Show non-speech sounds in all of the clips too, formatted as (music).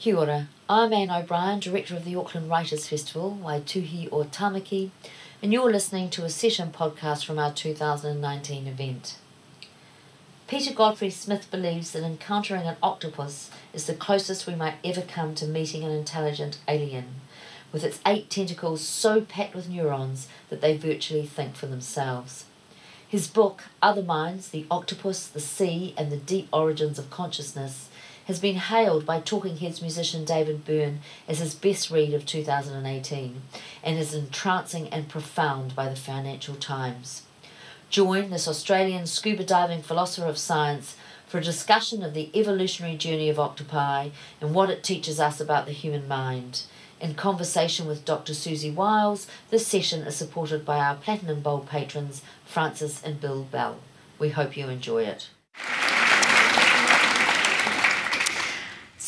Kia ora. I'm Anne O'Brien, Director of the Auckland Writers Festival, Waituhi o Tamaki, and you're listening to a session podcast from our 2019 event. Peter Godfrey Smith believes that encountering an octopus is the closest we might ever come to meeting an intelligent alien, with its eight tentacles so packed with neurons that they virtually think for themselves. His book, Other Minds The Octopus, the Sea, and the Deep Origins of Consciousness, has been hailed by Talking Heads musician David Byrne as his best read of 2018 and is entrancing and profound by the Financial Times. Join this Australian scuba diving philosopher of science for a discussion of the evolutionary journey of octopi and what it teaches us about the human mind. In conversation with Dr. Siouxsie Wiles, this session is supported by our Platinum Bowl patrons, Francis and Bill Bell. We hope you enjoy it.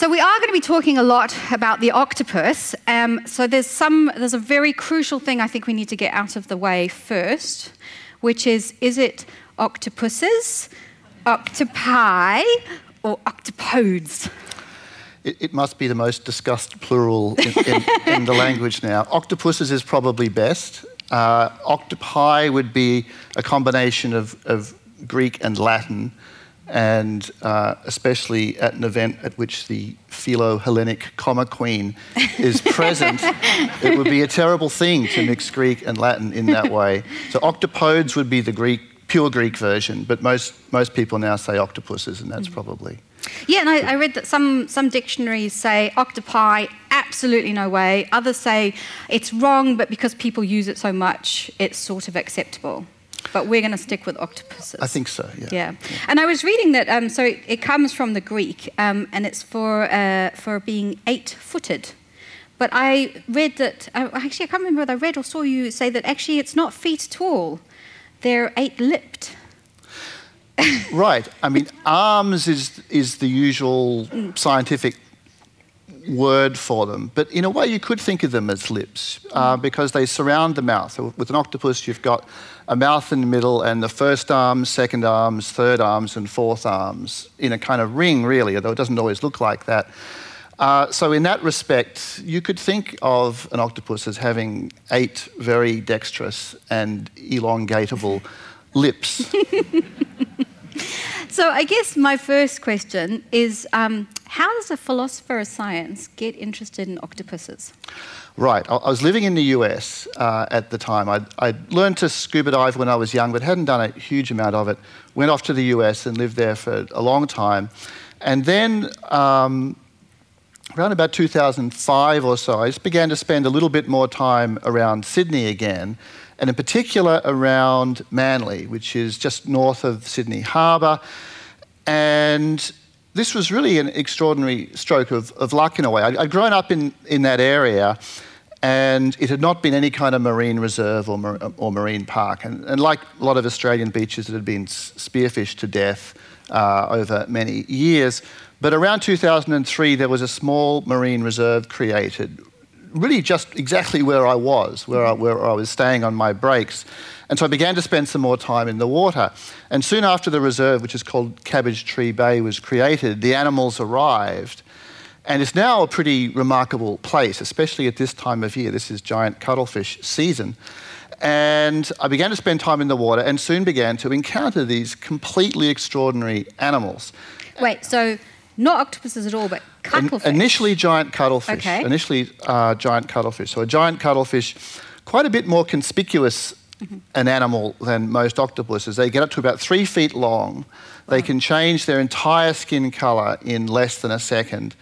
So we are going to be talking a lot about the octopus. Um, so there's some, there's a very crucial thing I think we need to get out of the way first, which is, is it octopuses, octopi, or octopodes? It, it must be the most discussed plural in, in, in the language now. Octopuses is probably best. Uh, octopi would be a combination of, of Greek and Latin and uh, especially at an event at which the Philo-Hellenic comma queen is (laughs) present, it would be a terrible thing to mix Greek and Latin in that (laughs) way. So octopodes would be the Greek, pure Greek version, but most, most people now say octopuses, and that's mm. probably. Yeah, and I, I, read that some, some dictionaries say octopi, absolutely no way. Others say it's wrong, but because people use it so much, it's sort of acceptable but we're going to stick with octopuses. I think so, yeah. Yeah. yeah. And I was reading that, um, so it, it, comes from the Greek, um, and it's for, uh, for being eight footed. But I read that, uh, actually, I can't remember whether I read or saw you say that actually it's not feet at all, they're eight lipped. (laughs) right. I mean, arms is, is the usual mm. scientific word for them, but in a way you could think of them as lips uh, mm. because they surround the mouth. So with an octopus, you've got a mouth in the middle and the first arms, second arms, third arms, and fourth arms in a kind of ring, really, although it doesn't always look like that. Uh, so, in that respect, you could think of an octopus as having eight very dexterous and elongatable (laughs) lips. (laughs) so, I guess my first question is um, how does a philosopher of science get interested in octopuses? Right. I was living in the US uh, at the time. I'd, I'd, learned to scuba dive when I was young, but hadn't done a huge amount of it. Went off to the US and lived there for a long time. And then, um, around about 2005 or so, I just began to spend a little bit more time around Sydney again, and in particular around Manly, which is just north of Sydney Harbour. And this was really an extraordinary stroke of, of luck in a way. I'd, I'd, grown up in, in that area, and it had not been any kind of marine reserve or, mar- or marine park. And, and, like a lot of Australian beaches, it had been spearfished to death uh, over many years. But around 2003, there was a small marine reserve created, really just exactly where I was, where I, where I was staying on my breaks. And so I began to spend some more time in the water. And soon after the reserve, which is called Cabbage Tree Bay, was created, the animals arrived. And it's now a pretty remarkable place, especially at this time of year. This is giant cuttlefish season. And I began to spend time in the water and soon began to encounter these completely extraordinary animals. Wait, so not octopuses at all, but cuttlefish? In, initially, giant cuttlefish. Okay. Initially, uh, giant cuttlefish. So, a giant cuttlefish, quite a bit more conspicuous mm-hmm. an animal than most octopuses. They get up to about three feet long. They can change their entire skin colour in less than a second.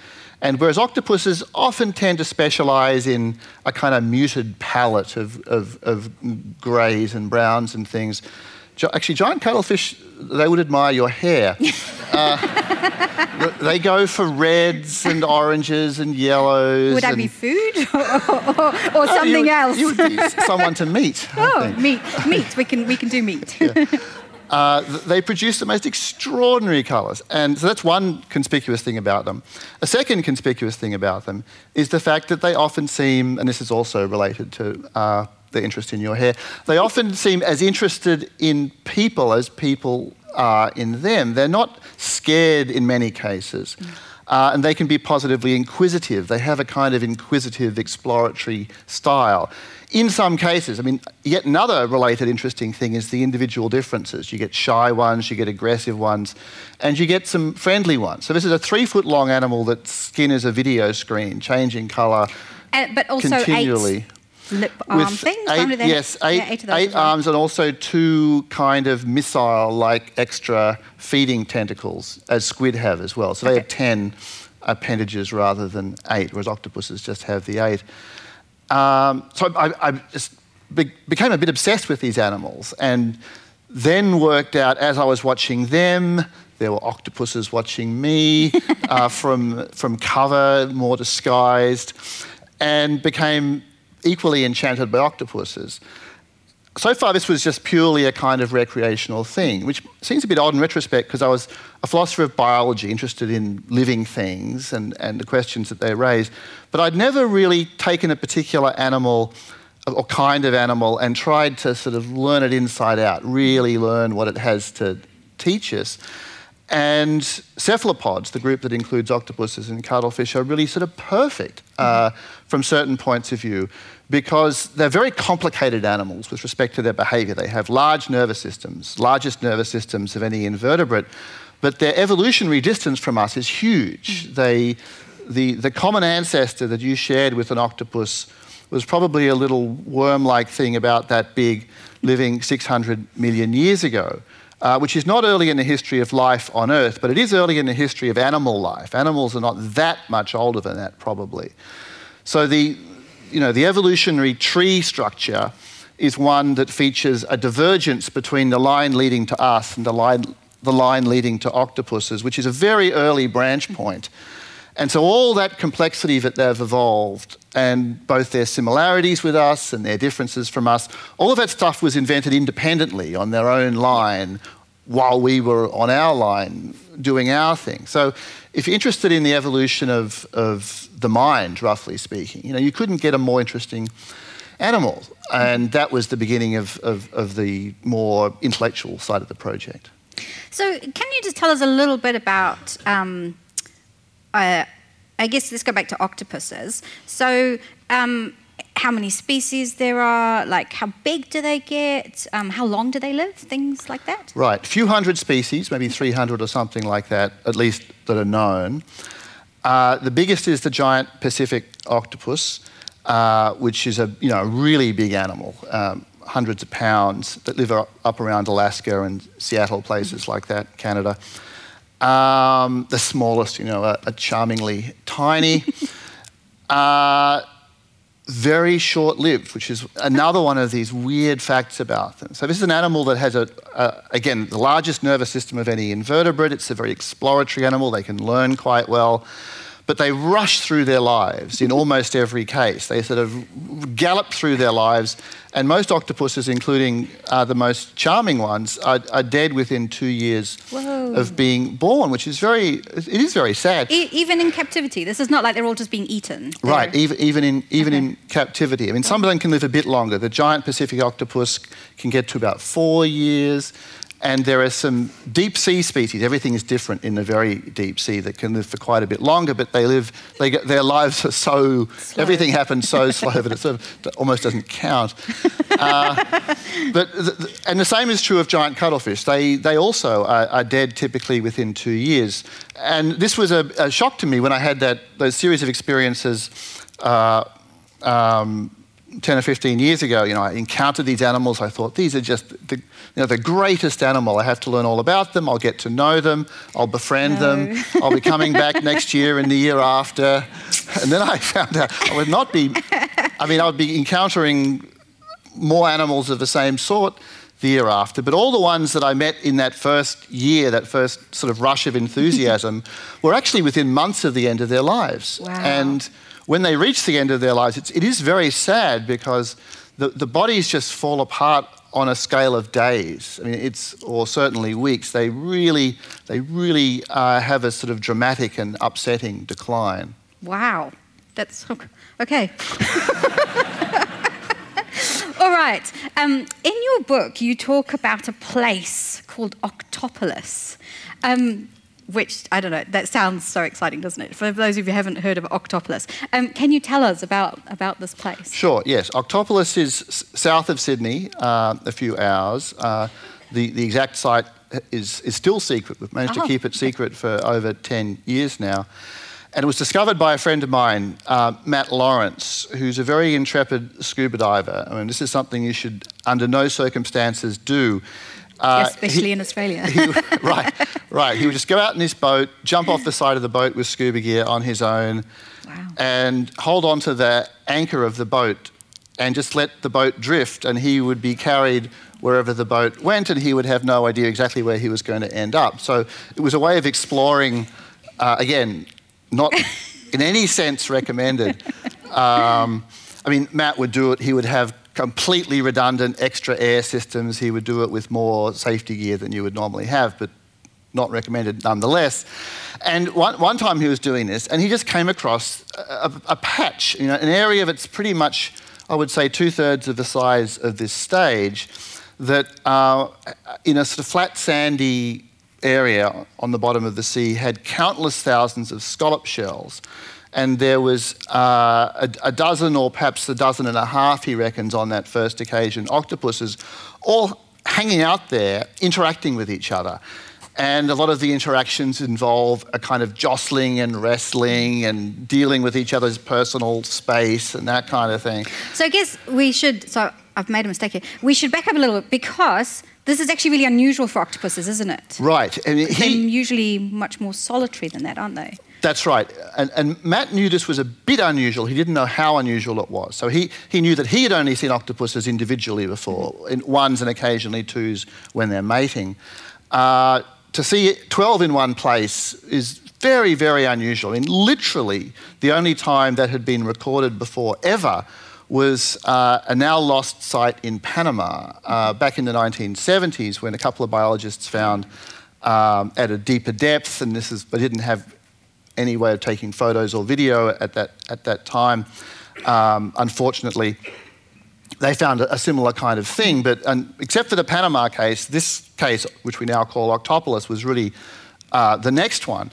And whereas octopuses often tend to specialise in a kind of muted palette of, of, of greys and browns and things, actually, giant cuttlefish, they would admire your hair. (laughs) uh, they go for reds and oranges and yellows. Would that be food (laughs) or, or, or something you, else? You would be (laughs) someone to meet. oh, meat. Meat. We can, we can do meat. Yeah. Uh, they produce the most extraordinary colours. And so that's one conspicuous thing about them. A second conspicuous thing about them is the fact that they often seem, and this is also related to uh, the interest in your hair. They often seem as interested in people as people are in them. They're not scared in many cases. Uh, and they can be positively inquisitive. They have a kind of inquisitive, exploratory style. In some cases, I mean, yet another related interesting thing is the individual differences. You get shy ones, you get aggressive ones, and you get some friendly ones. So, this is a three foot long animal that's skin is a video screen, changing colour Uh, but also continually. eight lip arm things. eight, yes, eight, Yeah, eight eight well. arms and also two kind of missile-like extra feeding tentacles, as squid have as well. So they have ten appendages rather than eight, whereas octopuses just have the eight. Um, so I, I just be, became a bit obsessed with these animals, and then worked out as I was watching them. There were octopuses watching me (laughs) uh, from from cover, more disguised, and became equally enchanted by octopuses. So far, this was just purely a kind of recreational thing, which seems a bit odd in retrospect because I was a philosopher of biology interested in living things and, and the questions that they raise. But I'd never really taken a particular animal or kind of animal and tried to sort of learn it inside out, really learn what it has to teach us. And cephalopods, the group that includes octopuses and cuttlefish, are really sort of perfect uh, from certain points of view because they're very complicated animals with respect to their behavior. They have large nervous systems, largest nervous systems of any invertebrate, but their evolutionary distance from us is huge. They, the, the common ancestor that you shared with an octopus was probably a little worm like thing about that big living 600 million years ago uh, which is not early in the history of life on Earth, but it is early in the history of animal life. Animals are not that much older than that, probably. So the, you know, the evolutionary tree structure is one that features a divergence between the line leading to us and the line, the line leading to octopuses, which is a very early branch point. And so all that complexity that they've evolved, and both their similarities with us and their differences from us, all of that stuff was invented independently on their own line while we were on our line doing our thing. So if you're interested in the evolution of, of the mind, roughly speaking, you know, you couldn't get a more interesting animal. And that was the beginning of, of, of the more intellectual side of the project. So, can you just tell us a little bit about? Um, uh, I guess let's go back to octopuses. So, um, how many species there are? Like, how big do they get? Um, how long do they live? Things like that. Right, a few hundred species, maybe 300 or something like that, at least that are known. Uh, the biggest is the giant Pacific octopus, uh, which is a you know a really big animal, um, hundreds of pounds, that live up, up around Alaska and Seattle, places like that, Canada. Um, the smallest, you know, are, charmingly tiny. (laughs) uh, very short lived, which is another one of these weird facts about them. So, this is an animal that has, a, a, again, the largest nervous system of any invertebrate. It's a very exploratory animal, they can learn quite well. But they rush through their lives in almost every case. They sort of gallop through their lives, and most octopuses, including uh, the most charming ones, are, are dead within two years Whoa. of being born, which is very, it is very sad. E- even in captivity, this is not like they're all just being eaten. Right, They're- even, even in even Okay. in captivity. I mean, some of them can live a bit longer. The giant Pacific octopus can get to about four years, and there are some deep sea species. Everything is different in the very deep sea that can live for quite a bit longer, but they live. They get, their lives are so everything happens so slow that it sort of almost doesn't count. Uh, (laughs) but th- th- and the same is true of giant cuttlefish. They they also are, are dead typically within two years. And this was a, a shock to me when I had that those series of experiences. Uh, um, 10 or 15 years ago, you know, I encountered these animals. I thought, these are just the, you know, the greatest animal. I have to learn all about them. I'll get to know them. I'll befriend them. I'll be coming back (laughs) next year and the year after. And then I found out I would not be, I mean, I would be encountering more animals of the same sort the year after. But all the ones that I met in that first year, that first sort of rush of enthusiasm, (laughs) were actually within months of the end of their lives. Wow. And when they reach the end of their lives, it's, it is very sad because the, the bodies just fall apart on a scale of days. I mean, it's or certainly weeks. They really, they really uh, have a sort of dramatic and upsetting decline. Wow, that's okay. (laughs) All right. Um, in your book, you talk about a place called Octopolis. Um, which I don't know. That sounds so exciting, doesn't it? For those of you who haven't heard of Octopolis, um, can you tell us about about this place? Sure. Yes, Octopolis is s- south of Sydney, uh, a few hours. Uh, the the exact site is is still secret. We've managed Oh. to keep it secret for over ten years now. And it was discovered by a friend of mine, uh, Matt Lawrence, who's a very intrepid scuba diver. I mean, this is something you should, under no circumstances, do. Uh, Especially he- in Australia. he, (laughs) right, right. He would just go out in his boat, jump off the side of the boat with scuba gear on his own, Wow. and hold on to the anchor of the boat and just let the boat drift, and he would be carried wherever the boat went, and he would have no idea exactly where he was going to end up. So it was a way of exploring, uh, again, not (laughs) in any sense recommended. Um, I mean, Matt would do it, he would have completely redundant extra air systems, he would do it with more safety gear than you would normally have, but not recommended nonetheless. And one, one time he was doing this, and he just came across a, a, a patch, you know, an area that's pretty much, I would say, two thirds of the size of this stage, that uh, in a sort of flat, sandy area on the bottom of the sea had countless thousands of scallop shells. And there was uh, a, a dozen, or perhaps a dozen and a half, he reckons, on that first occasion, octopuses, all hanging out there, interacting with each other. And a lot of the interactions involve a kind of jostling and wrestling and dealing with each other's personal space and that kind of thing. So I guess we should. So I've made a mistake here. We should back up a little bit because this is actually really unusual for octopuses, isn't it? Right. And They're usually much more solitary than that, aren't they? That's right. And, and Matt knew this was a bit unusual. He didn't know how unusual it was. So he, he knew that he had only seen octopuses individually before, in ones and occasionally twos when they're mating. Uh, to see 12 in one place is very, very unusual. I mean, literally, the only time that had been recorded before ever was uh, a now lost site in Panama uh, back in the 1970s when a couple of biologists found um, at a deeper depth, and this is, they didn't have any way of taking photos or video at that, at that time. Um, unfortunately, they found a, similar kind of thing, but um, except for the Panama case, this case, which we now call Octopolis, was really uh, the next one.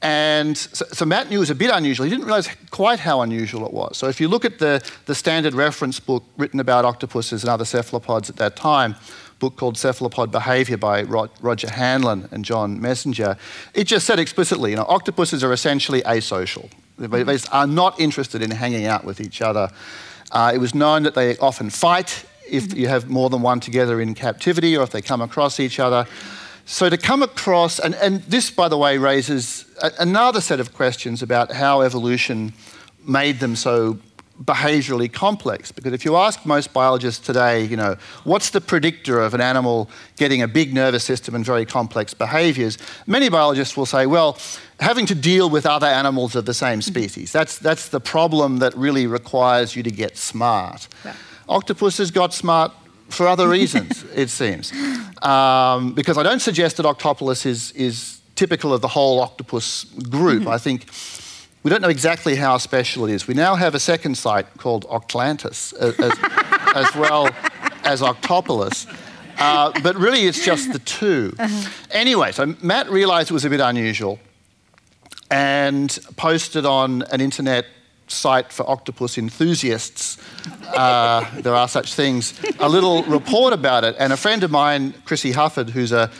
And so, so Matt knew it was a bit unusual. He didn't realize quite how unusual it was. So if you look at the, the standard reference book written about octopuses and other cephalopods at that time, book called Cephalopod Behavior by Roger Hanlon and John Messenger, it just said explicitly, you know, octopuses are essentially asocial. They, are not interested in hanging out with each other. Uh, it was known that they often fight if you have more than one together in captivity or if they come across each other. So to come across, and, and this, by the way, raises a, another set of questions about how evolution made them so behaviorally complex. Because if you ask most biologists today, you know, what's the predictor of an animal getting a big nervous system and very complex behaviors, many biologists will say, well, having to deal with other animals of the same species. That's, that's the problem that really requires you to get smart. Yeah. Octopuses got smart for other reasons, (laughs) it seems. Um, because I don't suggest that Octopolis is, is typical of the whole octopus group. I think we don't know exactly how special it is. We now have a second site called Octlantis as, as, well as Octopolis. Uh, but really, it's just the 2 Anyway, so Matt realized it was a bit unusual and posted on an internet site for octopus enthusiasts. Uh, there are such things. A little report about it, and a friend of mine, Chrissy Huffard, who's a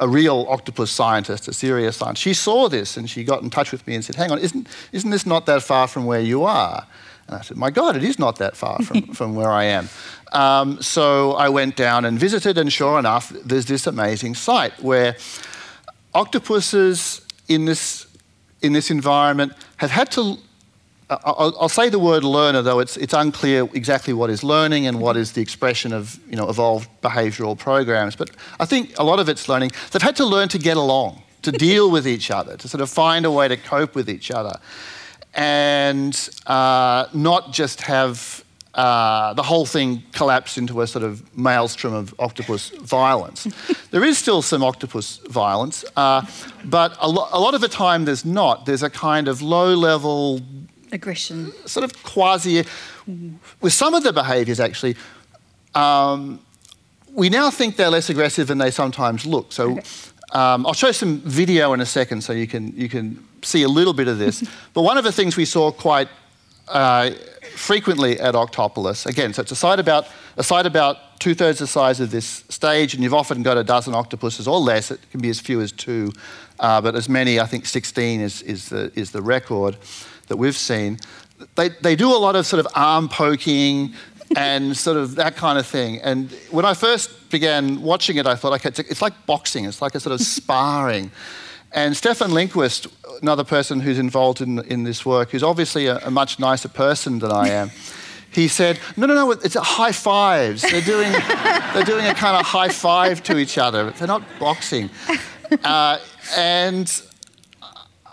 a real octopus scientist, a serious scientist. She saw this and she got in touch with me and said, "Hang on, isn't isn't this not that far from where you are?" And I said, "My God, it is not that far from, (laughs) from where I am." Um, so I went down and visited, and sure enough, there's this amazing site where octopuses in this in this environment have had to I'll, I'll, say the word learner, though it's, it's unclear exactly what is learning and what is the expression of you know, evolved behavioural programs. But I think a lot of it's learning. They've had to learn to get along, to (laughs) deal with each other, to sort of find a way to cope with each other, and uh, not just have uh, the whole thing collapse into a sort of maelstrom of octopus (laughs) violence. there is still some octopus violence, uh, but a, lo- a lot of the time there's not. There's a kind of low level Aggression. sort of quasi. With some of the behaviours, actually, um, we now think they're less aggressive than they sometimes look. So, Um, I'll show some video in a second so you can, you can see a little bit of this. (laughs) but one of the things we saw quite uh, frequently at Octopolis, again, so it's a site about, a site about two thirds the size of this stage, and you've often got a dozen octopuses or less. It can be as few as two, uh, but as many, I think 16 is, is, the, is the record that we've seen. They, they do a lot of sort of arm poking, and (laughs) sort of that kind of thing. And when I first began watching it, I thought, okay, it's, it's like boxing, it's like a sort of (laughs) sparring. And Stefan Linquist, another person who's involved in, in this work, who's obviously a, a much nicer person than I am, (laughs) he said, no, no, no, it's high fives. They're doing, they're doing a kind of high five to each other. They're not boxing. Uh, and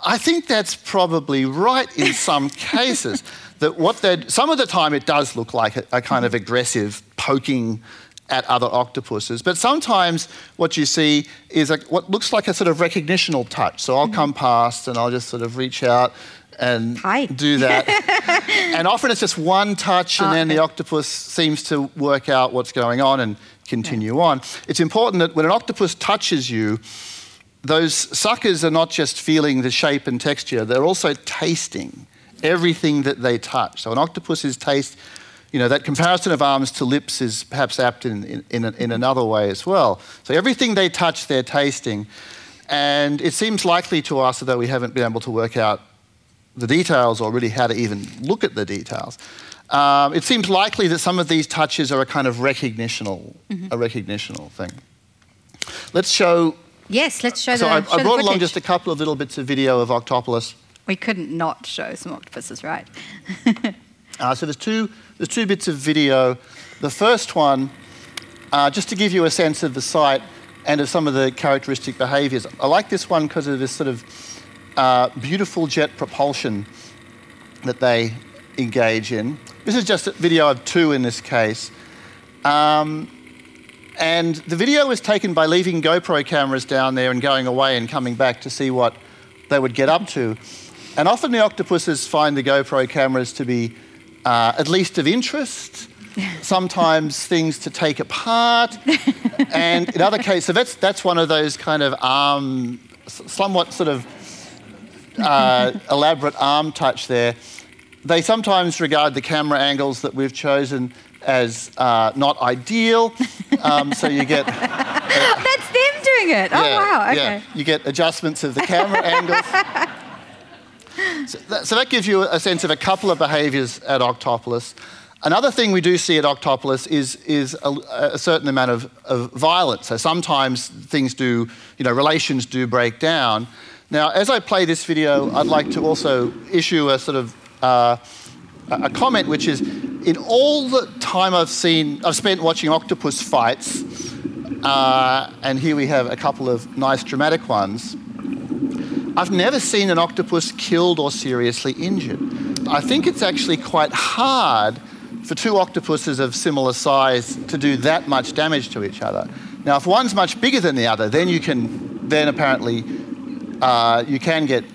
I think that's probably right in some (laughs) cases that what they some of the time it does look like a, a kind of aggressive poking at other octopuses. But sometimes what you see is a, what looks like a sort of recognitional touch. So I'll mm-hmm. come past and I'll just sort of reach out and Hi. do that. (laughs) and often it's just one touch, and then the octopus seems to work out what's going on and continue on. It's important that when an octopus touches you, those suckers are not just feeling the shape and texture, they're also tasting everything that they touch. So an octopus's taste, you know, that comparison of arms to lips is perhaps apt in, in, in, in another way as well. So everything they touch, they're tasting. And it seems likely to us, although we haven't been able to work out the details or really how to even look at the details, um, it seems likely that some of these touches are a kind of recognitional, mm-hmm. a recognitional thing. Let's show. Yes, let's show. Them. So the, I, show I brought along just a couple of little bits of video of Octopolis. We couldn't not show some octopuses, right? (laughs) uh, so there's two, there's two bits of video. The first one, uh, just to give you a sense of the site and of some of the characteristic behaviours. I like this one because of this sort of uh, beautiful jet propulsion that they engage in. This is just a video of two in this case. Um, and the video was taken by leaving GoPro cameras down there and going away and coming back to see what they would get up to. And often the octopuses find the GoPro cameras to be uh, at least of interest, (laughs) sometimes things to take apart, and in other cases, so that's, that's one of those kind of arm, somewhat sort of uh, elaborate arm touch there. They sometimes regard the camera angles that we've chosen as uh, not ideal, um, so you get. (laughs) That's them doing it. Oh, yeah, wow. Okay. Yeah. You get adjustments of the camera (laughs) angles. So that, so that, gives you a sense of a couple of behaviours at Octopolis. Another thing we do see at Octopolis is, is a, a certain amount of, of, violence. So sometimes things do, you know, relations do break down. Now, as I play this video, I'd like to also issue a sort of uh, a comment, which is, in all the time I've seen, I've spent watching octopus fights, uh, and here we have a couple of nice dramatic ones. I've never seen an octopus killed or seriously injured. I think it's actually quite hard for two octopuses of similar size to do that much damage to each other. Now, if one's much bigger than the other, then you can, then apparently, uh, you can get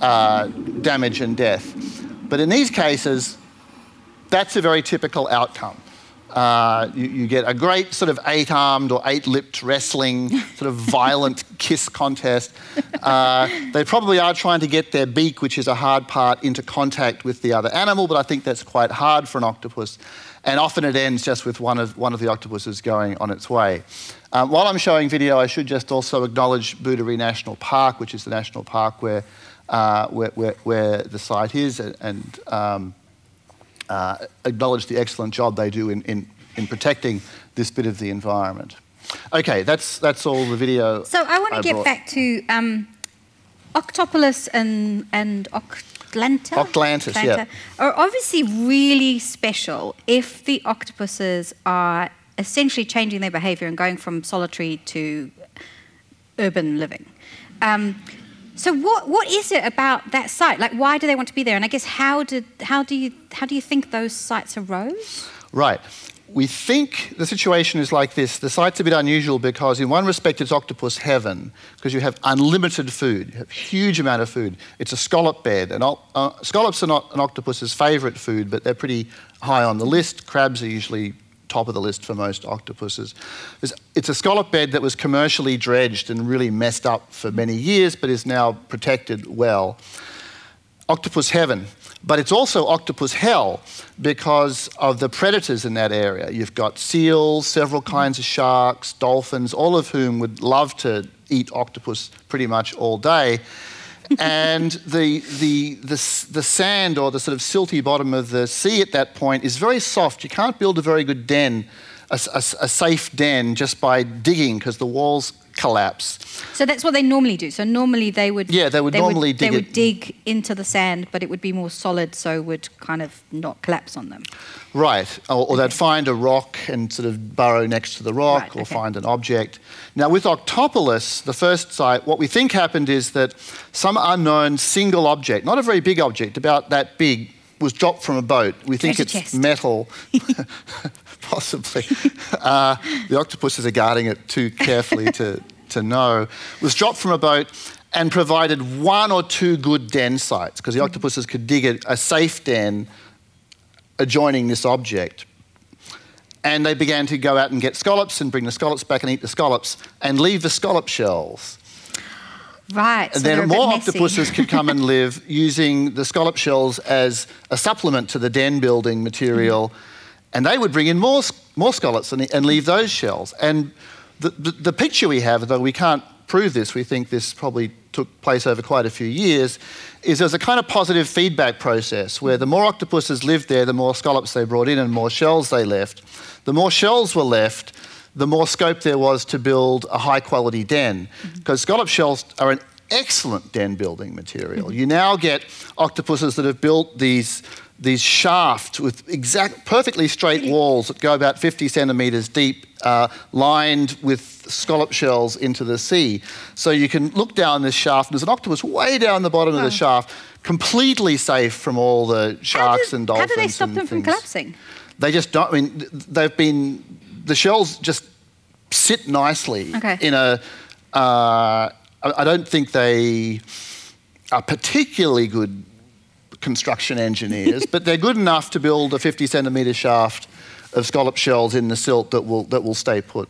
uh, damage and death. But in these cases, that's a very typical outcome. Uh, you, you, get a great sort of eight armed or eight lipped wrestling, sort of violent (laughs) kiss contest. Uh, they probably are trying to get their beak, which is a hard part, into contact with the other animal, but I think that's quite hard for an octopus. And often it ends just with one of, one of the octopuses going on its way. Um, while I'm showing video, I should just also acknowledge Booderee National Park, which is the national park where, uh, where, where, where, the site is, and um, uh, acknowledge the excellent job they do in, in, in protecting this bit of the environment. Okay, that's, that's all the video. So I want to get brought. back to um, Octopolis and, and Octlanta. Octlantis, Octlanta yeah. Are obviously really special if the octopuses are essentially changing their behavior and going from solitary to urban living. Um, so what what is it about that site? Like why do they want to be there? And I guess how did how do you how do you think those sites arose? Right. We think the situation is like this. The site's a bit unusual because, in one respect, it's octopus heaven because you have unlimited food. You have huge amount of food. It's a scallop bed. And uh, scallops are not an octopus's favourite food, but they're pretty high on the list. Crabs are usually top of the list for most octopuses. It's, a scallop bed that was commercially dredged and really messed up for many years, but is now protected well. Octopus heaven. But it's also octopus hell because of the predators in that area. You've got seals, several kinds of sharks, dolphins, all of whom would love to eat octopus pretty much all day. And the, the, the, the sand or the sort of silty bottom of the sea at that point is very soft. You can't build a very good den, a, a, a safe den, just by digging because the walls collapse. So that's what they normally do. So normally they would Yeah, they would normally would, dig they it- would dig into the sand, but it would be more solid, so it would kind of not collapse on them. Right, or, or they'd find a rock and sort of burrow next to the rock Right, or okay. find an object. Now, with Octopolis, the first site, what we think happened is that some unknown single object, not a very big object, about that big, was dropped from a boat. We think Treasure it's chest. metal, (laughs) (laughs) possibly. Uh, the octopuses are guarding it too carefully to, to know. Was dropped from a boat and provided one or two good den sites because the octopuses could dig a, a safe den adjoining this object. And they began to go out and get scallops and bring the scallops back and eat the scallops and leave the scallop shells. Right. And so then more octopuses could come and (laughs) live using the scallop shells as a supplement to the den building material. And they would bring in more, more scallops and, and leave those shells. And the, the, the picture we have, though we can't prove this, we think this probably took place over quite a few years, is there's a kind of positive feedback process where the more octopuses lived there, the more scallops they brought in and more shells they left. The more shells were left, the more scope there was to build a high quality den. Mm-hmm. Because scallop shells are an excellent den building material. Mm-hmm. You now get octopuses that have built these, these shafts with exact, perfectly straight walls that go about 50 centimetres deep, uh, lined with scallop shells into the sea. So you can look down this shaft, and there's an octopus way down the bottom of the shaft, completely safe from all the sharks do- and dolphins. How do they stop them from collapsing? They just don't. I mean, they've been the shells just sit nicely Okay. in a. Uh, I don't think they are particularly good construction engineers, but they're good enough to build a 50 centimetre shaft of scallop shells in the silt that will that will stay put.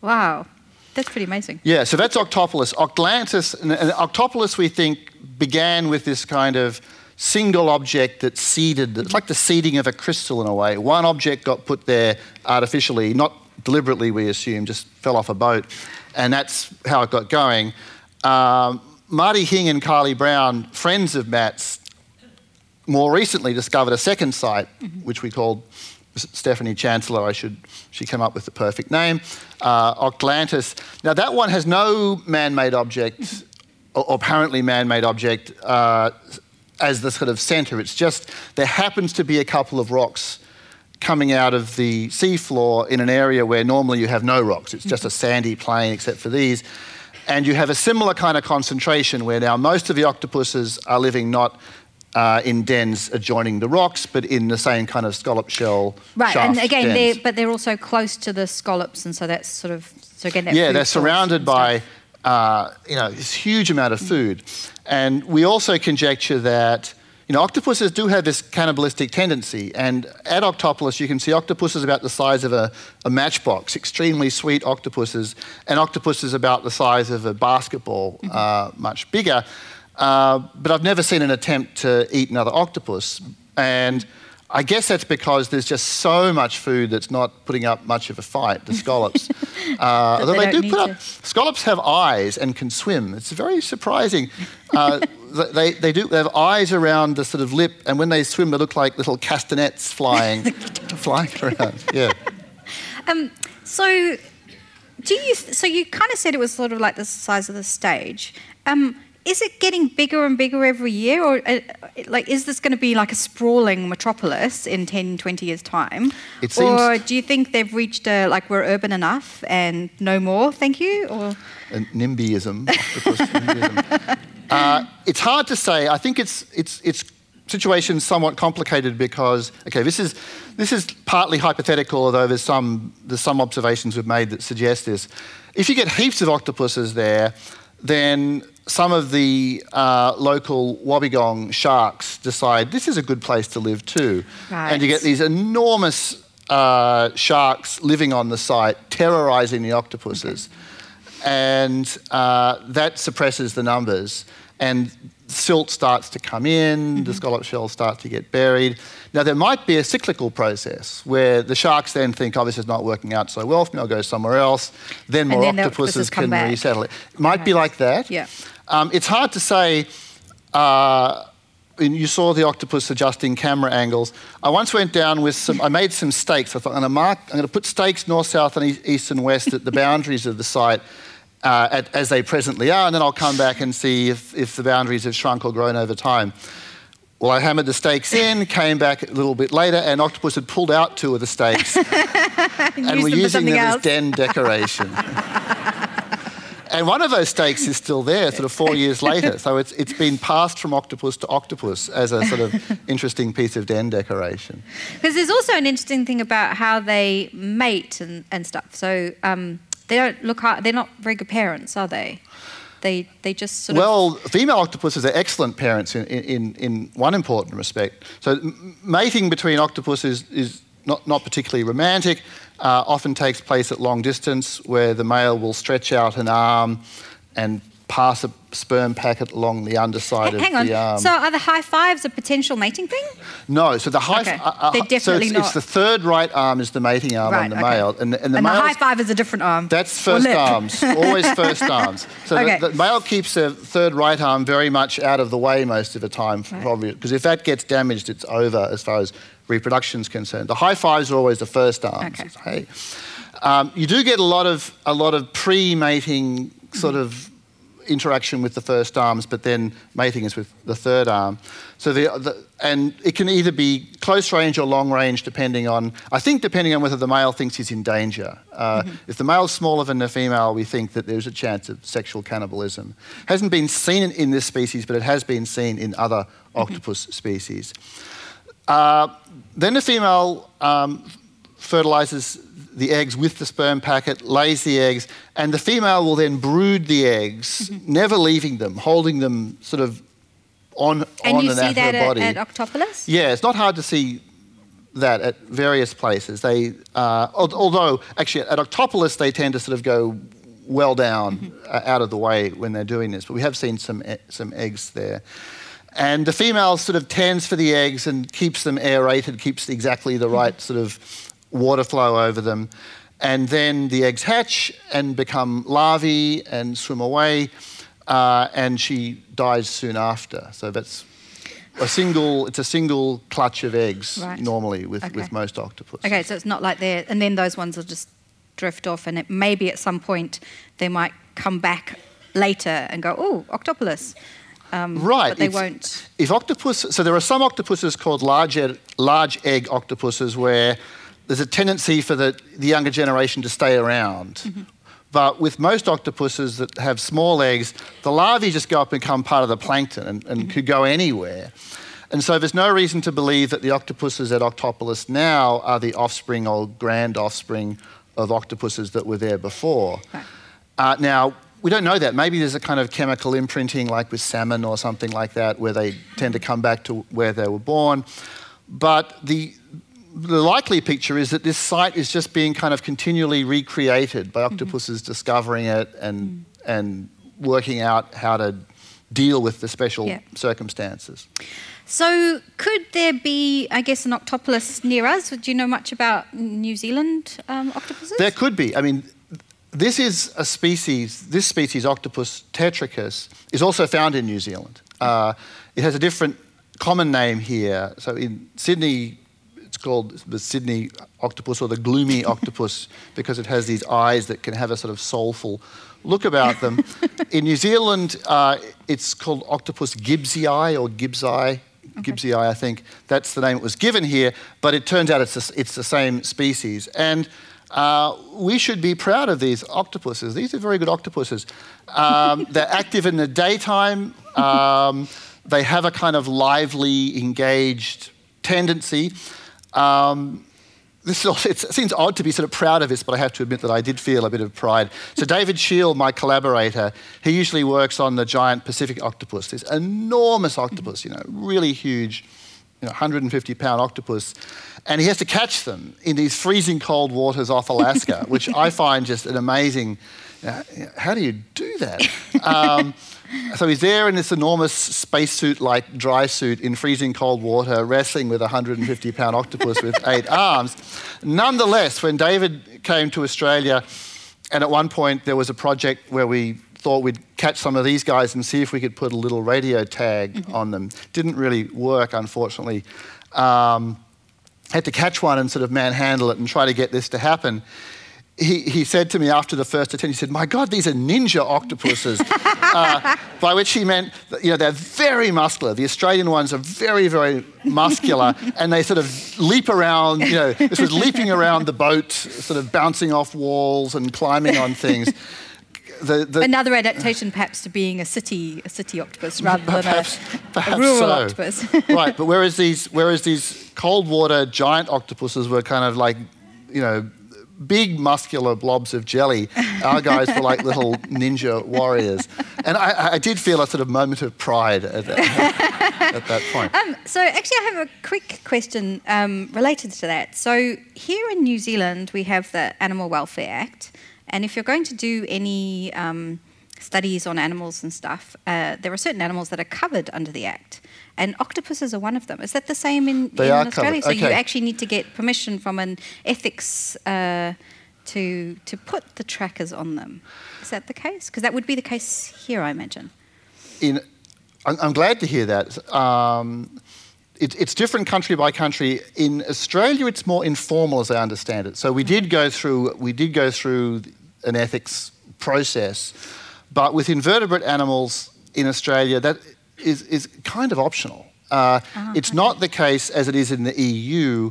Wow. That's pretty amazing. Yeah, so that's Octopolis. Octlantis, and, and Octopolis, we think, began with this kind of single object that seeded, it's like the seeding of a crystal in a way. One object got put there artificially, not deliberately, we assume, just fell off a boat, and that's how it got going. Um, Marty Hing and Carly Brown, friends of Matt's, more recently discovered a second site, which we called Stephanie Chancellor. I should, she came up with the perfect name, uh, Octlantis. Now, that one has no man made object, or, or apparently man made object, uh, as the sort of centre. It's just there happens to be a couple of rocks coming out of the seafloor in an area where normally you have no rocks. It's just a sandy plain except for these. And you have a similar kind of concentration where now most of the octopuses are living not uh, in dens adjoining the rocks, but in the same kind of scallop shell. Right, and again, dens. they're, but they're also close to the scallops, and so that's sort of so again. That yeah, they're surrounded by uh, you know this huge amount of food, and we also conjecture that you know octopuses do have this cannibalistic tendency. And at Octopolis, you can see octopuses about the size of a, a matchbox, extremely sweet octopuses, and octopuses about the size of a basketball, uh, much bigger. Uh, but I've never seen an attempt to eat another octopus, and I guess that's because there's just so much food that's not putting up much of a fight. The scallops, (laughs) uh, although they they, do put to. up. Scallops have eyes and can swim. It's very surprising. Uh, (laughs) they, they do they have eyes around the sort of lip, and when they swim, they look like little castanets flying, (laughs) flying around. Yeah. Um, so, do you? So you kind of said it was sort of like the size of the stage. Um, is it getting bigger and bigger every year, or uh, like is this going to be like a sprawling metropolis in 10, 20 years' time? It seems or do you think they've reached a like we're urban enough and no more? Thank you. Or NIMBYism. NIMBYism. (laughs) Uh, it's hard to say. I think it's it's it's situation's somewhat complicated because okay, this is this is partly hypothetical, although there's some there's some observations we've made that suggest this. If you get heaps of octopuses there, then some of the uh, local Wobbegong sharks decide this is a good place to live too, and you get these enormous uh, sharks living on the site, terrorizing the octopuses. And uh, that suppresses the numbers. And silt starts to come in, the scallop shells start to get buried. Now, there might be a cyclical process where the sharks then think, oh, this is not working out so well for me, I'll go somewhere else. Then more then octopuses octopuses can back. resettle it. It might be like that. Yeah. Um, it's hard to say. Uh, and you saw the octopus adjusting camera angles. I once went down with some. I made some stakes. I thought I'm going to mark. I'm going to put stakes north, south, and east and west at the (laughs) boundaries of the site. Uh, at, as they presently are, and then I'll come back and see if, if the boundaries have shrunk or grown over time. Well, I hammered the stakes in, came back a little bit later, and Octopus had pulled out two of the stakes (laughs) and we're using them else. as den decoration. (laughs) and one of those stakes is still there, sort of four years later. So it's, it's been passed from octopus to octopus as a sort of interesting piece of den decoration. Because there's also an interesting thing about how they mate and, and stuff. So um, they don't look. They're not very good parents, are they? They they just sort of. Well, female octopuses are excellent parents in, in, in one important respect. So mating between octopuses is not, not particularly romantic, uh, often takes place at long distance where the male will stretch out an arm and pass a sperm packet along the underside Hang of on. the arm. So are the high fives a potential mating thing? No, so the high. Okay. uh, uh, They're so definitely it's, not. it's the third right arm is the mating arm Right, on the okay. male, and, the- and the and the high five is a different arm. That's first arms, always (laughs) first arms. So Okay. the, the male keeps the third right arm very much out of the way most of the time, Right. probably because if that gets damaged, it's over as far as reproduction is concerned. The high fives are always the first arms. Okay. Hey, um, you do get a lot of a lot of pre-mating sort Mm-hmm. of interaction with the first arms, but then mating is with the third arm. So the, the and it can either be close range or long range, depending on I think depending on whether the male thinks he's in danger. Uh, If the male's smaller than the female, we think that there's a chance of sexual cannibalism. Hasn't been seen in, this species, but it has been seen in other octopus species. Uh, then the female um, fertilizes the eggs with the sperm packet, lays the eggs, and the female will then brood the eggs, Mm-hmm. never leaving them, holding them sort of on, and on you and see at that at, body. at Octopolis? Yeah, it's not hard to see that at various places. They, uh, although actually at Octopolis they tend to sort of go well down, Mm-hmm. uh, out of the way when they're doing this. But we have seen some e- some eggs there, and the female sort of tends for the eggs and keeps them aerated, keeps exactly the right Mm-hmm. sort of water flow over them, and then the eggs hatch and become larvae and swim away, uh, and she dies soon after. So that's a single. It's a single clutch of eggs Right. normally with, Okay. with most octopus. Okay, so it's not like they're, and then those ones will just drift off, and it maybe at some point they might come back later and go, oh, octopus Um, Right. But they it's- won't. If octopus, so there are some octopuses called large, large egg octopuses where there's a tendency for the, the younger generation to stay around. Mm-hmm. But with most octopuses that have small eggs, the larvae just go up and become part of the plankton and, and Mm-hmm. could go anywhere. And so there's no reason to believe that the octopuses at Octopolis now are the offspring or grand offspring of octopuses that were there before. Right. Uh, now, we don't know that. Maybe there's a kind of chemical imprinting, like with salmon or something like that, where they tend to come back to where they were born. But the, the likely picture is that this site is just being kind of continually recreated by octopuses discovering it and, and working out how to deal with the special Yeah. circumstances. So could there be, I guess, an octopus near us? Do you know much about New Zealand um, octopuses? There could be. I mean, this is a species, this species, Octopus tetricus, is also found in New Zealand. Uh, it has a different common name here. So in Sydney, called the Sydney octopus or the gloomy (laughs) octopus because it has these eyes that can have a sort of soulful look about them. in New Zealand, uh, it's called Octopus gibbsii or gibbsii. Gibbsii, I think. That's the name it was given here, but it turns out it's the, it's the same species. And uh, we should be proud of these octopuses. These are very good octopuses. Um, (laughs) they're active in the daytime. Um, they have a kind of lively, engaged tendency. Um, this is also, (laughs) it seems odd to be sort of proud of this, but I have to admit that I did feel a bit of pride. So David Scheel, my collaborator, he usually works on the giant Pacific octopus, this enormous octopus, you know, really huge you know, 150 pound octopus, and he has to catch them in these freezing cold waters off Alaska, (laughs) which I find just an amazing. Uh, how do you do that? Um, so he's there in this enormous spacesuit like dry suit in freezing cold water, wrestling with a 150 pound octopus with (laughs) eight arms. Nonetheless, when David came to Australia, and at one point there was a project where we thought we'd catch some of these guys and see if we could put a little radio tag mm-hmm. on them. Didn't really work, unfortunately. Um, had to catch one and sort of manhandle it and try to get this to happen. He, he said to me after the first attempt, he said, My God, these are ninja octopuses. (laughs) uh, by which he meant, you know, they're very muscular. The Australian ones are very, very muscular (laughs) and they sort of leap around, you know, this was leaping around the boat, sort of bouncing off walls and climbing on things the, the another adaptation, perhaps, to being a city a city octopus rather than perhaps, a, perhaps a rural so. octopus. (laughs) right, but whereas these whereas these cold water giant octopuses were kind of like, you know, big muscular blobs of jelly. Our guys were like little (laughs) ninja warriors. And I, I, did feel a sort of moment of pride at that, (laughs) at that point. Um, so, actually, I have a quick question um, related to that. So, here in New Zealand, we have the Animal Welfare Act. And if you're going to do any um, studies on animals and stuff, uh, there are certain animals that are covered under the Act. And octopuses are one of them. Is that the same in, in Australia? So you actually need to get permission from an ethics uh, to to put the trackers on them. Is that the case? Because that would be the case here, I imagine. In, I'm glad to hear that. Um, it, it's different country by country. In Australia, it's more informal, as I understand it. So we did go through we did go through an ethics process. But with invertebrate animals in Australia, that is, is kind of optional. Uh, oh, it's okay. not the case as it is in the EU.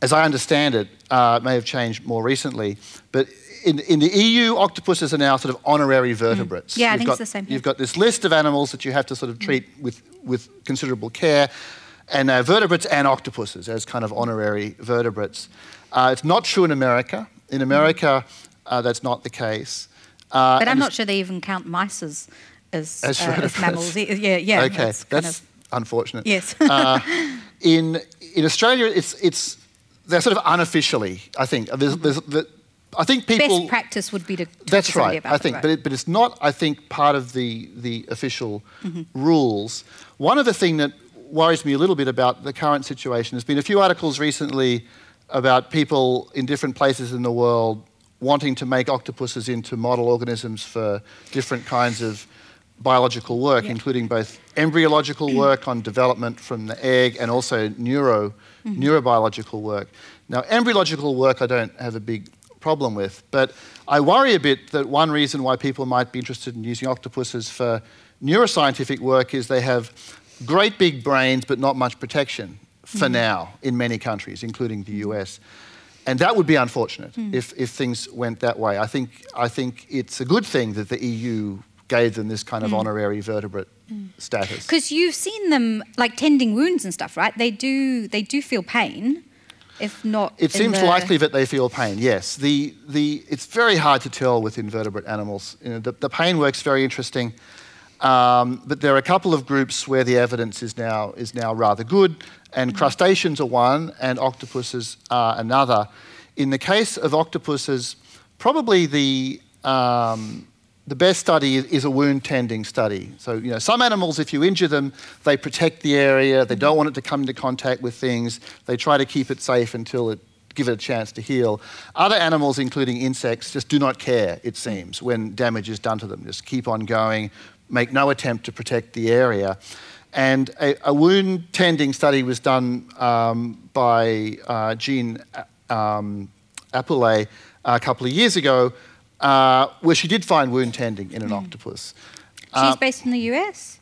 As I understand it, uh, it may have changed more recently, but in, in, the EU, octopuses are now sort of honorary mm. vertebrates. Mm. Yeah, you've I think got, it's the same. You've got this list of animals that you have to sort of treat mm. with, with considerable care, and uh, vertebrates and octopuses as kind of honorary vertebrates. Uh, it's not true in America. In America, uh, that's not the case. Uh, but I'm not sure they even count mice as, as, as, uh, as mammals. Yeah, yeah. Okay, that's, that's of, unfortunate. Yes. Uh, (laughs) in, in Australia, it's, it's, they're sort of unofficially, I think. There's, mm-hmm. there's, I think people. Best practice would be to. that's right. I think, but it, but it's not. I think part of the the official mm-hmm. rules. One of the things that worries me a little bit about the current situation. There's been a few articles recently about people in different places in the world wanting to make octopuses into model organisms for different kinds of biological work, yeah. including both embryological (clears throat) work on development from the egg and also neuro, mm-hmm. neurobiological work. Now, embryological work I don't have a big problem with, but I worry a bit that one reason why people might be interested in using octopuses for neuroscientific work is they have great big brains but not much protection for mm-hmm. now in many countries, including the US. And that would be unfortunate mm. if, if things went that way. I think, I think it's a good thing that the EU gave them this kind of mm. honorary vertebrate mm. status. Because you've seen them like tending wounds and stuff, right? They do, they do feel pain. If not, it seems the... likely that they feel pain. Yes, the, the, it's very hard to tell with invertebrate animals. You know, the, the pain work's very interesting. Um, but there are a couple of groups where the evidence is now, is now rather good, and mm-hmm. crustaceans are one, and octopuses are another. In the case of octopuses, probably the, um, the best study is a wound tending study. So, you know, some animals, if you injure them, they protect the area, they don't want it to come into contact with things, they try to keep it safe until it give it a chance to heal. Other animals, including insects, just do not care, it seems, when damage is done to them. Just keep on going, make no attempt to protect the area. And a, a wound tending study was done um, by uh, Jean um, Alupay a couple of years ago, uh, where she did find wound tending in an mm. octopus. She's uh, based in the US?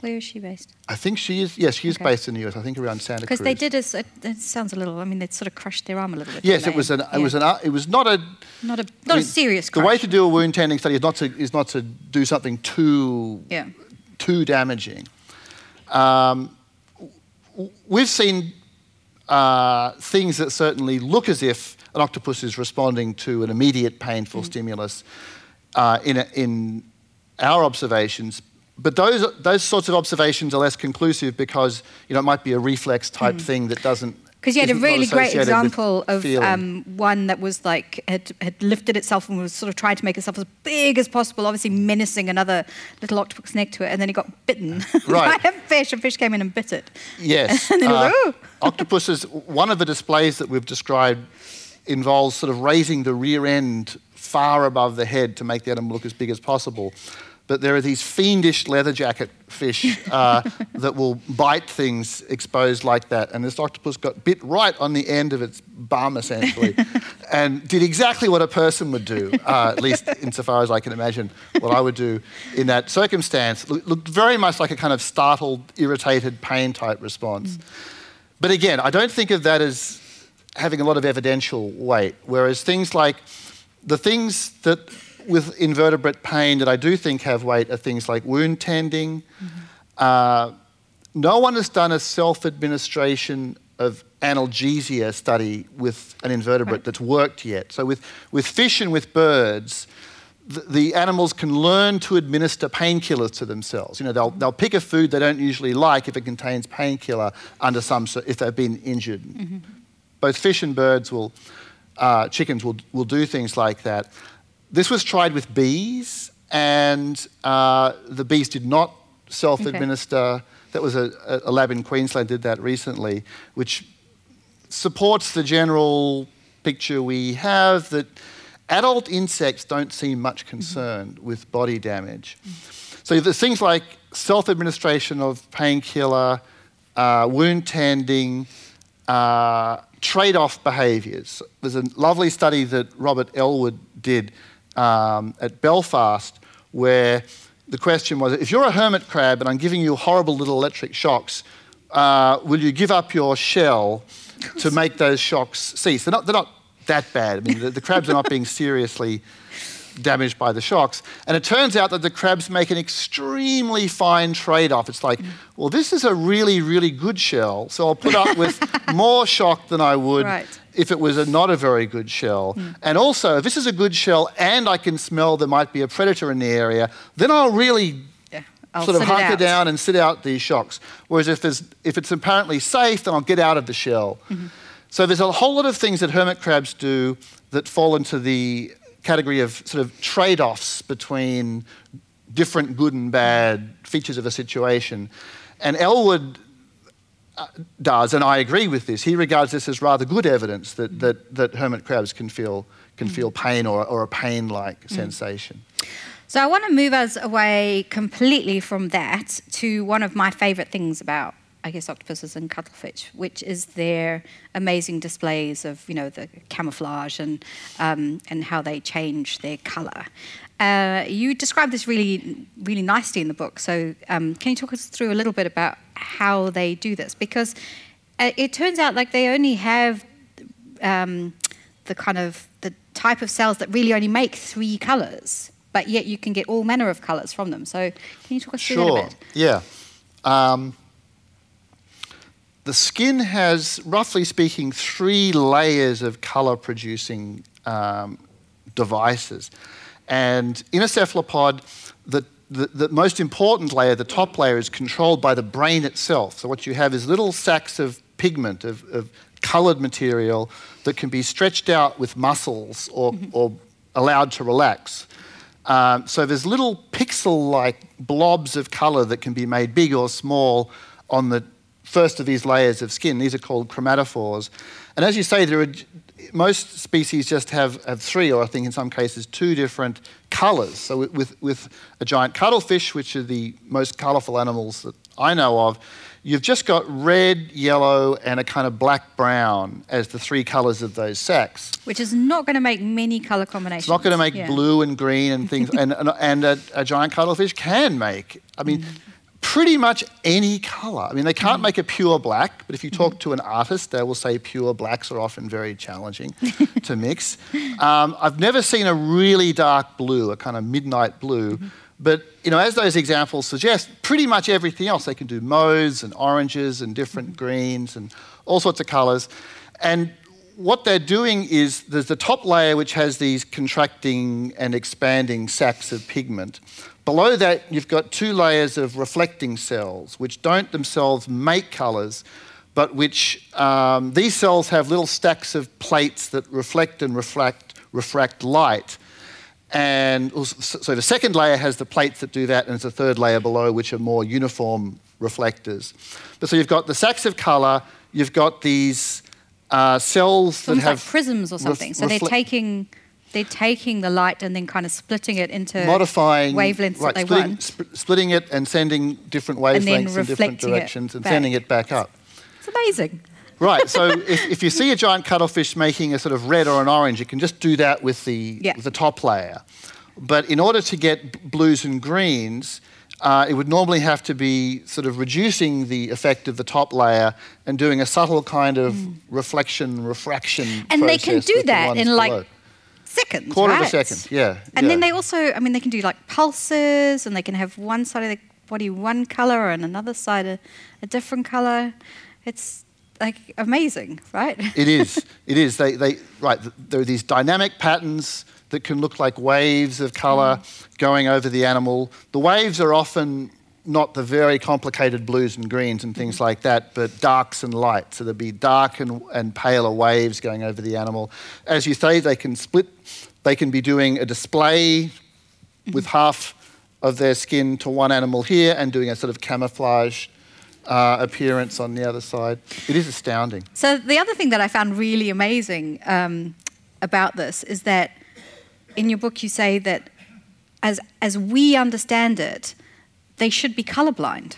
Where is she based? I think she is, yes, she is okay. based in the US, I think around Santa Cruz. Because they did, a, it sounds a little, I mean, they sort of crushed their arm a little bit. Yes, it was, an, yeah. it was an, it was not a... Not a, not I mean, a serious crush. The way to do a wound tending study is not to, is not to do something too, yeah. too damaging. Um, we've seen uh, things that certainly look as if an octopus is responding to an immediate painful mm. stimulus uh, in, a, in our observations, but those, those sorts of observations are less conclusive because you know, it might be a reflex type thing that doesn't. Because you had a really great example of um, one that was like had, had lifted itself and was sort of trying to make itself as big as possible, obviously menacing another little octopus next to it, and then it got bitten (laughs) Right. by a fish, and fish came in and bit it. Yes. (laughs) And then it was, uh, octopuses, one of the displays that we've described involves sort of raising the rear end far above the head to make the animal look as big as possible. But there are these fiendish leather jacket fish uh, (laughs) that will bite things exposed like that. And this octopus got bit right on the end of its bum, essentially, (laughs) and did exactly what a person would do, uh, at least insofar as I can imagine what I would do in that circumstance. Look- Looked very much like a kind of startled, irritated, pain type response. But again, I don't think of that as having a lot of evidential weight, whereas things like the things that with invertebrate pain that I do think have weight are things like wound tending. Uh, no one has done a self administration of analgesia study with an invertebrate Right. that's worked yet. So, with, with fish and with birds, the, the animals can learn to administer painkillers to themselves. You know, they'll, they'll pick a food they don't usually like if it contains painkiller under some, if they've been injured. Both fish and birds will, uh, chickens will, will do things like that. This was tried with bees, and uh, the bees did not self administer. That was a, a lab in Queensland did that recently, which supports the general picture we have that adult insects don't seem much concerned with body damage. So there's things like self-administration of painkiller, uh, wound tending, uh, trade-off behaviours. There's a lovely study that Robert Elwood did um, at Belfast where the question was, if you're a hermit crab and I'm giving you horrible little electric shocks, uh, will you give up your shell to (laughs) make those shocks cease? They're not, they're not that bad. I mean, the, the crabs are not being seriously damaged by the shocks. And it turns out that the crabs make an extremely fine trade off. It's like, well, this is a really, really good shell, so I'll put up with (laughs) more shock than I would Right. If it was a not a very good shell. And also, if this is a good shell and I can smell there might be a predator in the area, then I'll really Yeah, I'll sort of hunker down and sit out these shocks. Whereas if, there's, if it's apparently safe, then I'll get out of the shell. Mm-hmm. So there's a whole lot of things that hermit crabs do that fall into the category of sort of trade-offs between different good and bad features of a situation. And Elwood does, and I agree with this. He regards this as rather good evidence that, mm. that, that hermit crabs can feel, can mm. feel pain or, or a pain-like mm. sensation. So I want to move us away completely from that to one of my favorite things about, I guess, octopuses and cuttlefish, which is their amazing displays of, you know, the camouflage and um, and how they change their color. Uh, you describe this really, really nicely in the book. So um, can you talk us through a little bit about how they do this? Because uh, it turns out like they only have um, the kind of the type of cells that really only make three colors, but yet you can get all manner of colors from them. So can you talk us through that a Sure. bit? Yeah. Um, the skin has, roughly speaking, three layers of color producing um, devices. And in a cephalopod, the, the, the most important layer, the top layer, is controlled by the brain itself. So what you have is little sacks of pigment, of, of colored material that can be stretched out with muscles or, or allowed to relax. Um, so there's little pixel-like blobs of color that can be made big or small on the first of these layers of skin. These are called chromatophores. And as you say, there are, most species just have, have three, or I think in some cases two different colors. So with, with, a giant cuttlefish, which are the most colorful animals that I know of, you've just got red, yellow, and a kind of black brown as the three colors of those sacs. Which is not going to make many color combinations. It's not going to make Yeah. blue and green and things, and, and, and a, a giant cuttlefish can make. I mean, mm. Pretty much any color. I mean, they can't mm. make a pure black, but if you talk mm-hmm. to an artist, they will say pure blacks are often very challenging (laughs) to mix. Um, I've never seen a really dark blue, a kind of midnight blue. Mm-hmm. But you know, as those examples suggest, pretty much everything else they can do mauves and oranges and different mm-hmm. greens and all sorts of colours. And what they're doing is there's the top layer which has these contracting and expanding sacs of pigment. Below that, you've got two layers of reflecting cells, which don't themselves make colours, but which um, these cells have little stacks of plates that reflect and refract, refract light. And so the second layer has the plates that do that, and there's a third layer below, which are more uniform reflectors. But so you've got the sacs of colour, you've got these uh, cells that have like prisms or something. So they're taking they're taking the light and then kind of splitting it into modifying wavelengths right, that they splitting, want, sp- splitting it and sending different wavelengths in different directions and sending it back up. It's amazing. Right. So (laughs) if, if you see a giant cuttlefish making a sort of red or an orange, you can just do that with the yeah. with the top layer. But in order to get blues and greens, uh, it would normally have to be sort of reducing the effect of the top layer and doing a subtle kind of mm. reflection, refraction. And they can do that in below. Seconds. Quarter right? of a second, yeah. And yeah. then they also, I mean, they can do like pulses and they can have one side of the body one color and another side a, a different color. It's like amazing, right? (laughs) it is. It is. They, they, right, there are these dynamic patterns that can look like waves of color mm. going over the animal. The waves are often not the very complicated blues and greens and things like that, but darks and lights. So there'd be dark and, and paler waves going over the animal. As you say, they can split, they can be doing a display with half of their skin to one animal here and doing a sort of camouflage uh, appearance on the other side. It is astounding. So the other thing that I found really amazing um, about this is that in your book you say that as, as we understand it, they should be colorblind.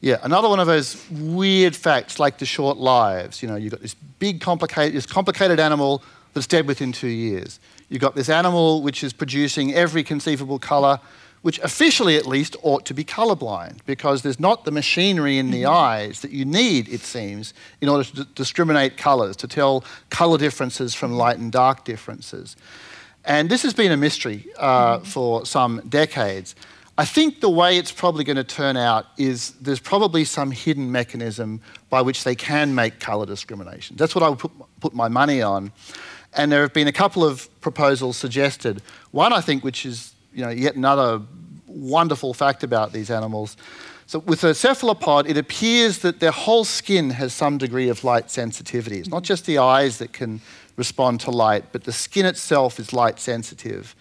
Yeah, another one of those weird facts, like the short lives. You know, you've got this big, complicated, this complicated animal that's dead within two years. You've got this animal which is producing every conceivable colour, which officially at least ought to be colourblind because there's not the machinery in the mm-hmm. eyes that you need, it seems, in order to discriminate colours, to tell colour differences from light and dark differences. And this has been a mystery uh, mm-hmm. for some decades. I think the way it's probably going to turn out is there's probably some hidden mechanism by which they can make colour discrimination. That's what I would put, put my money on. And there have been a couple of proposals suggested. One, I think, which is you know, yet another wonderful fact about these animals. So, with a cephalopod, it appears that their whole skin has some degree of light sensitivity. It's not just the eyes that can respond to light, but the skin itself is light sensitive.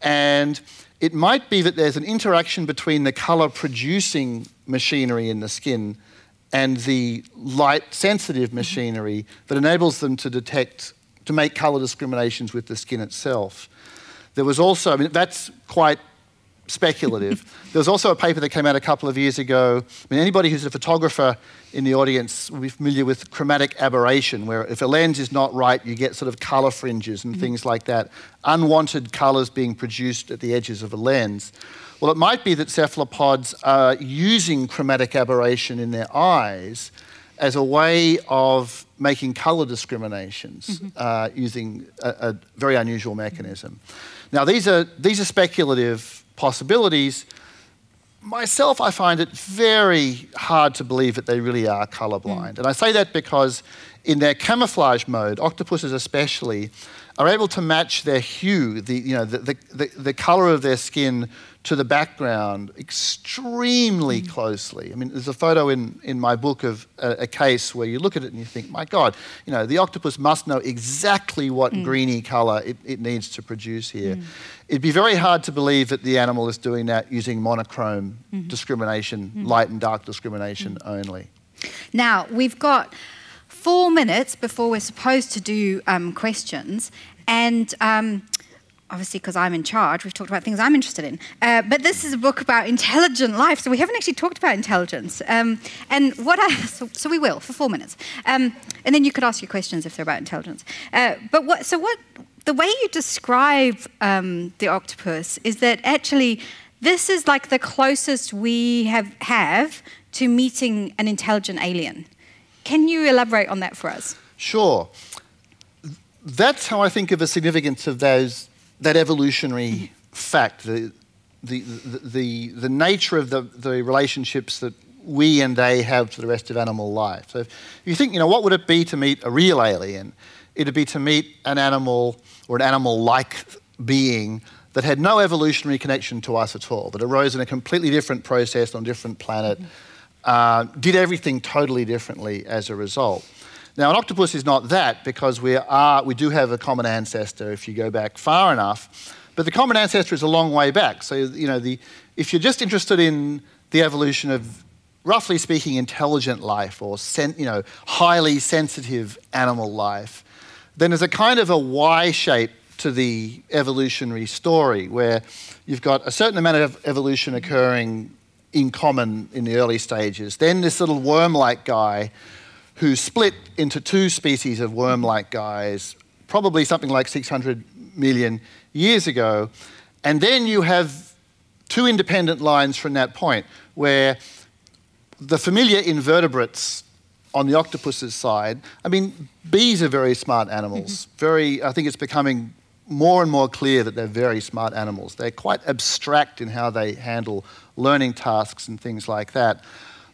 And it might be that there's an interaction between the color producing machinery in the skin and the light sensitive mm-hmm. machinery that enables them to detect, to make color discriminations with the skin itself. There was also, I mean, that's quite speculative. there was also a paper that came out a couple of years ago. I mean, anybody who's a photographer in the audience will be familiar with chromatic aberration, where if a lens is not right, you get sort of colour fringes and mm-hmm. things like that, unwanted colours being produced at the edges of a lens. Well, it might be that cephalopods are using chromatic aberration in their eyes as a way of making colour discriminations mm-hmm. uh, using a, a, very unusual mechanism. Now, these are, these are speculative possibilities. Myself, I find it very hard to believe that they really are colorblind. Mm. And I say that because in their camouflage mode, octopuses especially, are able to match their hue, the, you know, the, the, the, the color of their skin to the background extremely mm. closely. I mean, there's a photo in, in my book of a, a, case where you look at it and you think, my God, you know, the octopus must know exactly what mm. greeny colour it, it, needs to produce here. Mm. It'd be very hard to believe that the animal is doing that using monochrome mm-hmm. discrimination, mm-hmm. light and dark discrimination mm. only. Now, we've got four minutes before we're supposed to do um, questions. And um, obviously because I'm in charge, we've talked about things I'm interested in. Uh, but this is a book about intelligent life, so we haven't actually talked about intelligence. Um, and what I, (laughs) so, so, we will for four minutes, um, and then you could ask your questions if they're about intelligence. Uh, but what, so what, the way you describe um, the octopus is that actually this is like the closest we have have to meeting an intelligent alien. Can you elaborate on that for us? Sure. That's how I think of the significance of those that evolutionary mm-hmm. fact, the, the, the, the, nature of the, the relationships that we and they have to the rest of animal life. So if you think, you know, what would it be to meet a real alien? It'd be to meet an animal or an animal-like being that had no evolutionary connection to us at all, that arose in a completely different process on a different planet, mm-hmm. Uh, did everything totally differently as a result. Now, an octopus is not that because we, are, we do have a common ancestor if you go back far enough, but the common ancestor is a long way back. So, you know, the, if you're just interested in the evolution of, roughly speaking, intelligent life or sen- you know, highly sensitive animal life, then there's a kind of a Y shape to the evolutionary story where you've got a certain amount of evolution occurring in common in the early stages. Then this little worm like guy who split into two species of worm like guys, probably something like 600 million years ago. And then you have two independent lines from that point where the familiar invertebrates on the octopus's side, I mean, bees are very smart animals. Mm-hmm. Very, I think it's becoming more and more clear that they're very smart animals. They're quite abstract in how they handle learning tasks and things like that.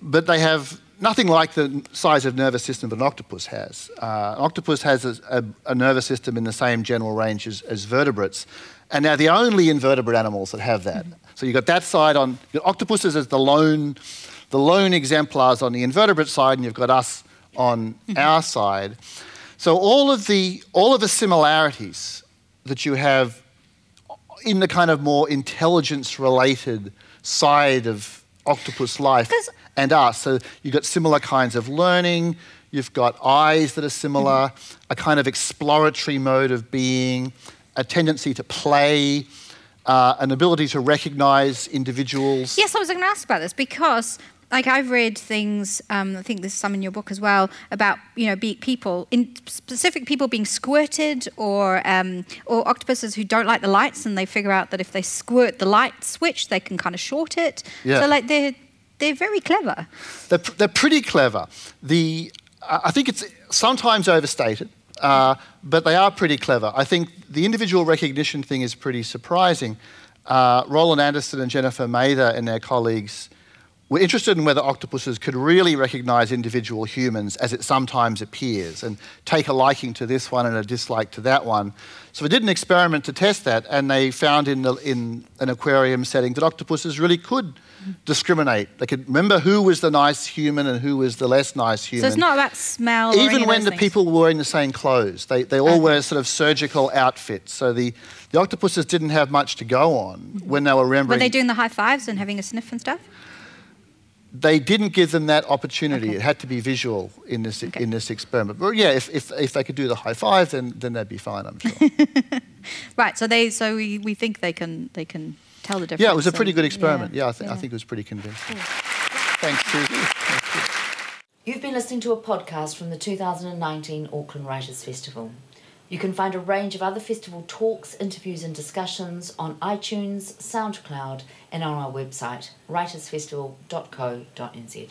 But they have nothing like the size of nervous system that an octopus has. Uh, an octopus has a, a, a, nervous system in the same general range as, as, vertebrates, and they're the only invertebrate animals that have that. Mm-hmm. So you've got that side on octopuses as the lone, the lone exemplars on the invertebrate side, and you've got us on mm-hmm. our side. So all of the all of the similarities that you have in the kind of more intelligence related side of octopus life and us. So you've got similar kinds of learning, you've got eyes that are similar, mm-hmm. a kind of exploratory mode of being, a tendency to play. Uh, an ability to recognize individuals. Yes, I was going to ask about this because like I've read things. Um, I think there's some in your book as well about you know be, people in specific people being squirted or um, or octopuses who don't like the lights and they figure out that if they squirt the light switch they can kind of short it. Yeah. So like they're they're very clever. They're, they're pretty clever. The I think it's sometimes overstated. Uh, but they are pretty clever. I think the individual recognition thing is pretty surprising. Uh, Roland Anderson and Jennifer Mather and their colleagues we're interested in whether octopuses could really recognize individual humans as it sometimes appears and take a liking to this one and a dislike to that one. So we did an experiment to test that, and they found in, the, in an aquarium setting that octopuses really could discriminate. They could remember who was the nice human and who was the less nice human. So it's not about smell. Even when the things. people were in the same clothes, they, they all okay. wear sort of surgical outfits. So the, the octopuses didn't have much to go on when they were remembering. Were they doing the high fives and having a sniff and stuff? They didn't give them that opportunity. Okay. It had to be visual in this okay. in this experiment. But yeah, if, if, if they could do the high five, then then they'd be fine. I'm sure. (laughs) right. So they so we, we think they can they can tell the difference. Yeah, it was a pretty good experiment. Yeah, yeah, I, th- yeah. I think it was pretty convincing. Cool. Thanks, Siouxsie. Thank you. You've been listening to a podcast from the 2019 Auckland Writers Festival. You can find a range of other festival talks, interviews, and discussions on iTunes, SoundCloud, and on our website, writersfestival.co.nz.